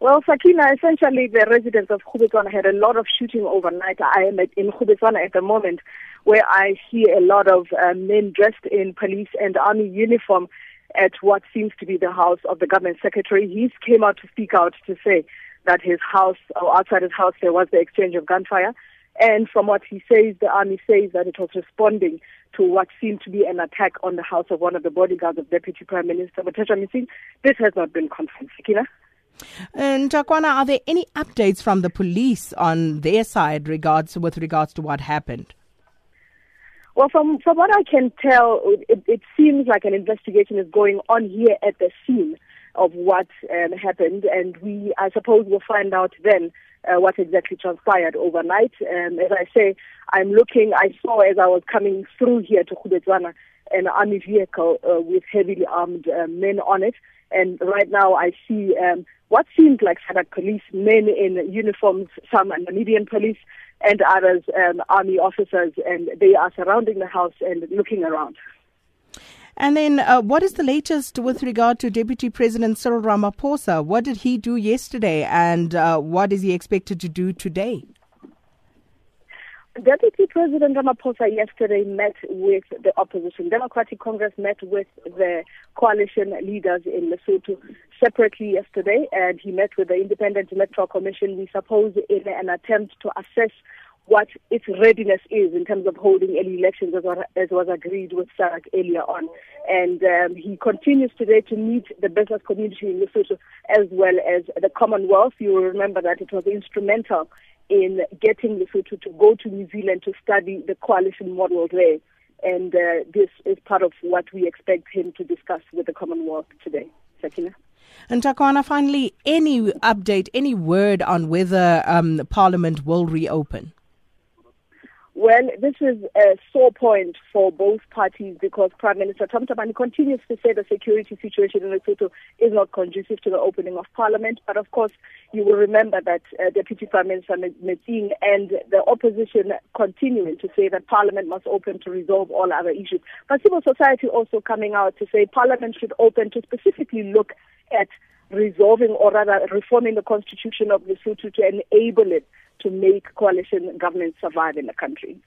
Well, Sakina, essentially the residents of Khubetswana had a lot of shooting overnight. I am in Khubetswana at the moment where I see a lot of uh, men dressed in police and army uniform at what seems to be the house of the government secretary. He came out to speak out to say that his house, or outside his house, there was the exchange of gunfire. And from what he says, the army says that it was responding to what seemed to be an attack on the house of one of the bodyguards of Deputy Prime Minister Mothetjoa Metsing. This has not been confirmed. Sakina? And Takwana, are there any updates from the police on their side regards with regards to what happened? Well, from from what I can tell, it, it seems like an investigation is going on here at the scene of what um, happened, and we, I suppose, will find out then uh, what exactly transpired overnight. Um, as I say, I'm looking. I saw as I was coming through here to Khubetswana an army vehicle uh, with heavily armed uh, men on it. And right now I see um, what seems like SADC police, men in uniforms, some Namibian police, and others um, army officers, and they are surrounding the house and looking around. And then, uh, what is the latest with regard to Deputy President Cyril Ramaphosa? What did he do yesterday, and uh, what is he expected to do today? Deputy President Ramaphosa yesterday met with the opposition. Democratic Congress met with the coalition leaders in Lesotho separately yesterday, and he met with the Independent Electoral Commission, we suppose, in an attempt to assess what its readiness is in terms of holding early elections as, as was agreed with SADC earlier on. And um, he continues today to meet the business community in Lesotho as well as the Commonwealth. You will remember that it was instrumental in getting Lesotho to go to New Zealand to study the coalition model there. And uh, this is part of what we expect him to discuss with the Commonwealth today. Sakina. And Takwana, finally, any update, any word on whether um, Parliament will reopen? Well, this is a sore point for both parties because Prime Minister Tom Thabane continues to say the security situation in Lesotho is not conducive to the opening of Parliament. But of course, you will remember that uh, Deputy Prime Minister Metsing and the opposition continuing to say that Parliament must open to resolve all other issues. But civil society also coming out to say Parliament should open to specifically look at resolving or rather reforming the constitution of Lesotho to enable it to make coalition government survive in the country.